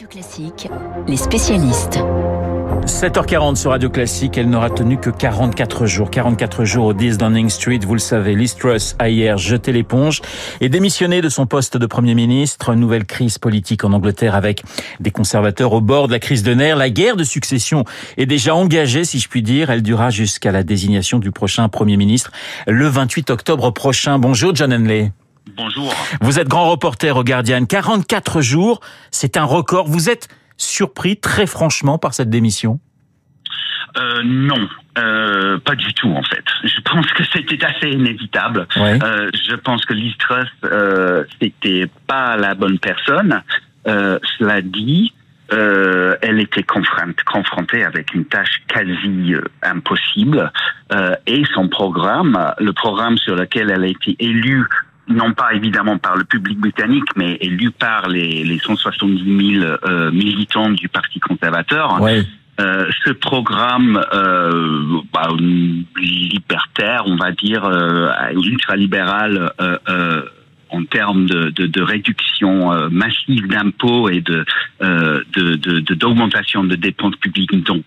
Radio Classique, les spécialistes. 7h40 sur Radio Classique, elle n'aura tenu que 44 jours. 44 jours au 10 Downing Street, vous le savez. Liz Truss a hier jeté l'éponge et démissionné de son poste de Premier ministre. Nouvelle crise politique en Angleterre avec des conservateurs au bord de la crise de nerfs. La guerre de succession est déjà engagée, si je puis dire. Elle durera jusqu'à la désignation du prochain Premier ministre le 28 octobre prochain. Bonjour John Henley. Bonjour. Vous êtes grand reporter au Guardian. 44 jours, c'est un record. Vous êtes surpris très franchement par cette démission? Euh, non, euh, pas du tout en fait. Je pense que c'était assez inévitable. Ouais. Euh, je pense que Liz Truss, euh, c'était pas la bonne personne. Cela dit, elle était confrontée, avec une tâche quasi impossible et son programme, le programme sur lequel elle a été élue non pas évidemment par le public britannique, mais élu par les, les 170 000 euh, militants du Parti conservateur. Ouais. Euh, ce programme euh, bah, libertaire, on va dire, euh, ultralibéral euh, euh, en termes de, de, de réduction euh, massive d'impôts et de euh, de- d'augmentation de, dépenses publiques, donc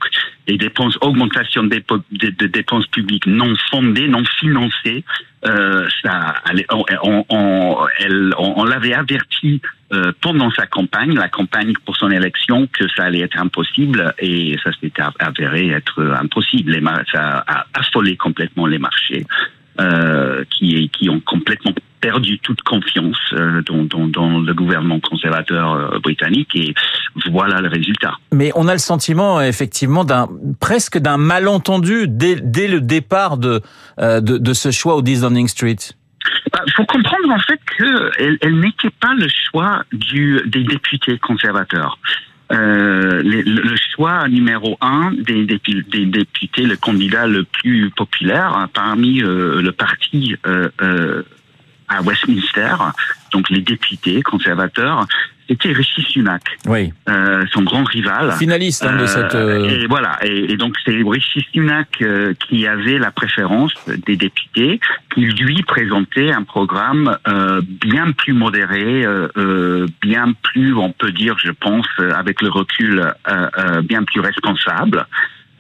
les dépenses, augmentation de, dépenses publiques non fondées, non financées, euh, ça, on, on, on- elle- on- l'avait averti euh, pendant sa campagne, la campagne pour son élection, que ça allait être impossible et ça s'est avéré être impossible. Ça a affolé complètement les marchés euh, qui, qui ont complètement perdu toute confiance euh, dans, dans, dans le gouvernement conservateur euh, britannique et voilà le résultat. Mais on a le sentiment effectivement d'un presque d'un malentendu dès, dès le départ de, euh, de de ce choix au 10 Downing Street. Il Bah, faut comprendre en fait que elle, elle n'était pas le choix du, des députés conservateurs. Euh, le, le choix numéro un des, dépu- des députés, le candidat le plus populaire hein, parmi euh, le parti euh, à Westminster, donc les députés conservateurs, c'était Rishi Sunak, Oui. euh, son grand rival. Finaliste hein, de Euh, cette. euh, Et voilà, et, et donc c'est Rishi Sunak euh, qui avait la préférence des députés, qui lui présentait un programme euh, bien plus modéré, euh, bien plus, on peut dire, je pense, avec le recul, euh, euh, bien plus responsable.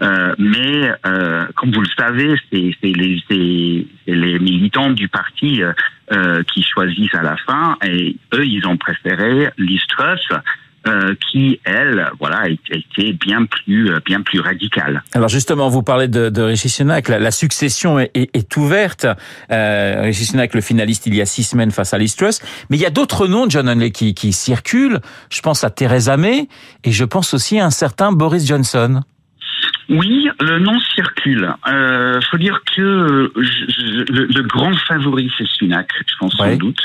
Euh, mais euh, comme vous le savez, c'est les, les militants du parti euh, euh, qui choisissent à la fin, et eux, ils ont préféré Liz Truss, euh, qui, elle, voilà, été bien plus, euh, bien plus radicale. Alors justement, vous parlez de, de Rishi Sunak, la, la succession est, est- est ouverte. Euh, Rishi Sunak, le finaliste, il y a six semaines face à Liz Truss. Mais il y a d'autres noms, John Henley, qui, qui circulent. Je pense à Theresa May et je pense aussi à un certain Boris Johnson. Oui, le nom circule. Euh, faut dire que euh, je- je- le, le grand favori c'est Sunak, je pense Ouais. sans doute.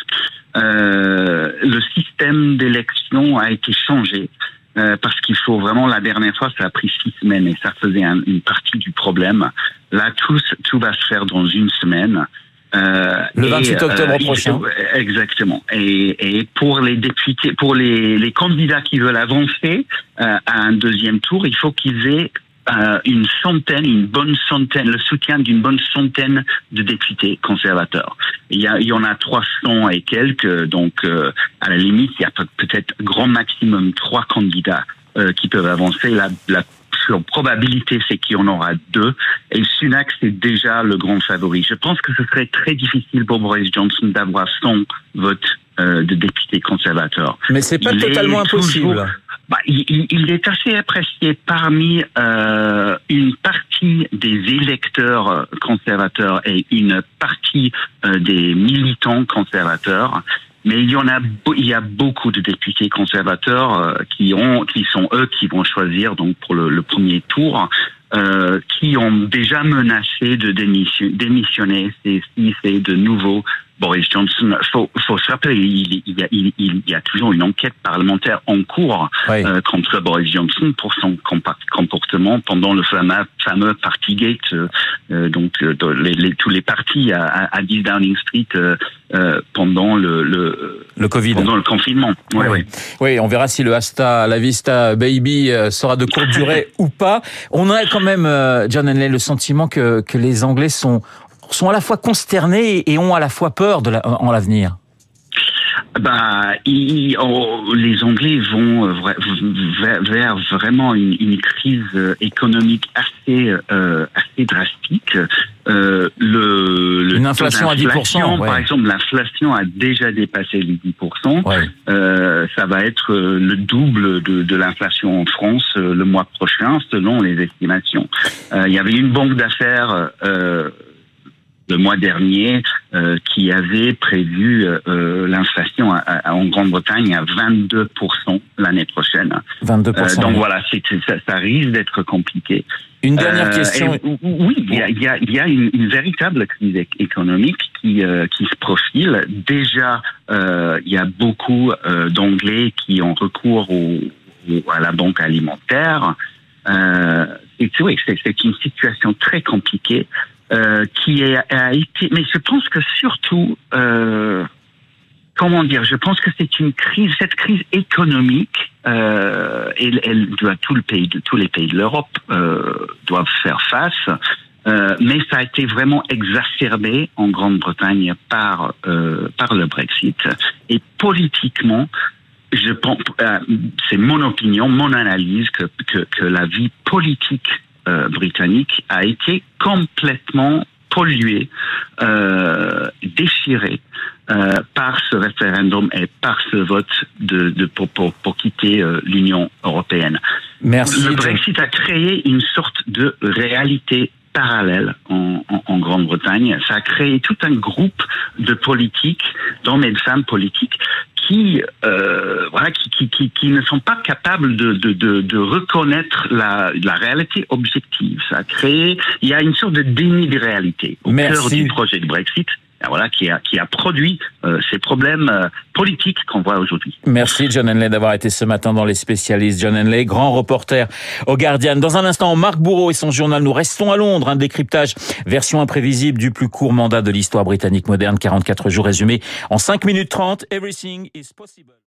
Euh, le système d'élection a été changé euh, parce qu'il faut vraiment la dernière fois ça a pris six semaines et ça faisait un- une partie du problème. Là tout tout va se faire dans une semaine. Euh, Le et, 28 octobre il- prochain. Exactement. Et, et pour les députés, pour les, les candidats qui veulent avancer euh, à un deuxième tour, il faut qu'ils aient euh, une centaine, une bonne centaine, le soutien d'une bonne centaine de députés conservateurs. Il y, a, il y en a 300 et quelques, donc euh, à la limite, il y a peut- peut-être grand maximum trois candidats euh, qui peuvent avancer. La, la probabilité, c'est qu'il y en aura deux. Et Sunak, c'est déjà le grand favori. Je pense que ce serait très difficile pour Boris Johnson d'avoir son vote euh, de député conservateur. Mais c'est pas Il totalement toujours- impossible. Bah, il, il- est assez apprécié parmi euh, une partie des électeurs conservateurs et une partie euh, des militants conservateurs. Mais il y en a, il y a beaucoup de députés conservateurs euh, qui ont, qui sont eux qui vont choisir donc pour le, le premier tour, euh, qui ont déjà menacé de démission- démissionner si si c'est de nouveau Boris Johnson. Faut, faut se rappeler, il, il y a, il, il y a toujours une enquête parlementaire en cours Oui. euh, contre Boris Johnson pour son comportement pendant le fameux, fameux Partygate, euh, euh, donc euh, dans les, les- tous les partis à, à, à 10 Downing Street euh, euh, pendant le, le Le Covid. pendant le confinement. Ouais, Oui. ouais. Oui, on verra si le Hasta la Vista Baby sera de courte durée ou pas. On a quand même, euh, John Henley, le sentiment que, que les Anglais sont, sont à la fois consternés et ont à la fois peur de la, en l'avenir. bah, ils, oh, les Anglais vont euh, vers, vers vraiment une, une, crise économique assez euh, assez drastique. Euh, le, le, une inflation à 10%. Par exemple, l'inflation a déjà dépassé les 10%. Ouais. Euh, ça va être le double de, de l'inflation en France le mois prochain, selon les estimations. il y avait une banque d'affaires le mois dernier euh, qui avait prévu euh, euh l'inflation en Grande-Bretagne à 22% l'année prochaine. 22%. Euh, donc voilà, ça, ça, risque d'être compliqué. Une dernière question. oui, il y a, y a, y a une, une, véritable crise économique qui, qui se profile. Déjà, il y a beaucoup d'Anglais qui ont recours au, à la banque alimentaire. Euh, c'est une situation très compliquée. Euh, qui a été. Mais je pense que surtout, euh, comment dire, je pense que c'est une crise, cette crise économique, euh, elle, elle doit tout le pays, tous les pays de l'Europe euh, doivent faire face. Euh, mais ça a été vraiment exacerbé en Grande-Bretagne par par le Brexit et politiquement, je pense, c'est mon opinion, mon analyse que, que, que la vie politique euh, britannique a été complètement pollué, euh, déchiré euh, par ce référendum et par ce vote de, de pour, pour, pour, quitter euh, l'Union européenne. Merci. Le Brexit a créé une sorte de réalité parallèle en, en, en Grande-Bretagne. Ça a créé tout un groupe de politiques, d'hommes et de femmes politiques, qui, euh, voilà, qui, qui, qui, qui, ne sont pas capables de, de, de, de reconnaître la, la, réalité objective. Ça a créé, il y a une sorte de déni de réalité au Merci. cœur du projet de Brexit. Ah, voilà, qui a, qui a produit euh, ces problèmes euh, politiques qu'on voit aujourd'hui. Merci John Henley d'avoir été ce matin dans les spécialistes. John Henley, grand reporter au Guardian. Dans un instant, Marc Bourreau et son journal. Nous restons à Londres. Un décryptage, version imprévisible du plus court mandat de l'histoire britannique moderne. 44 jours résumés en 5 minutes 30. Everything is possible.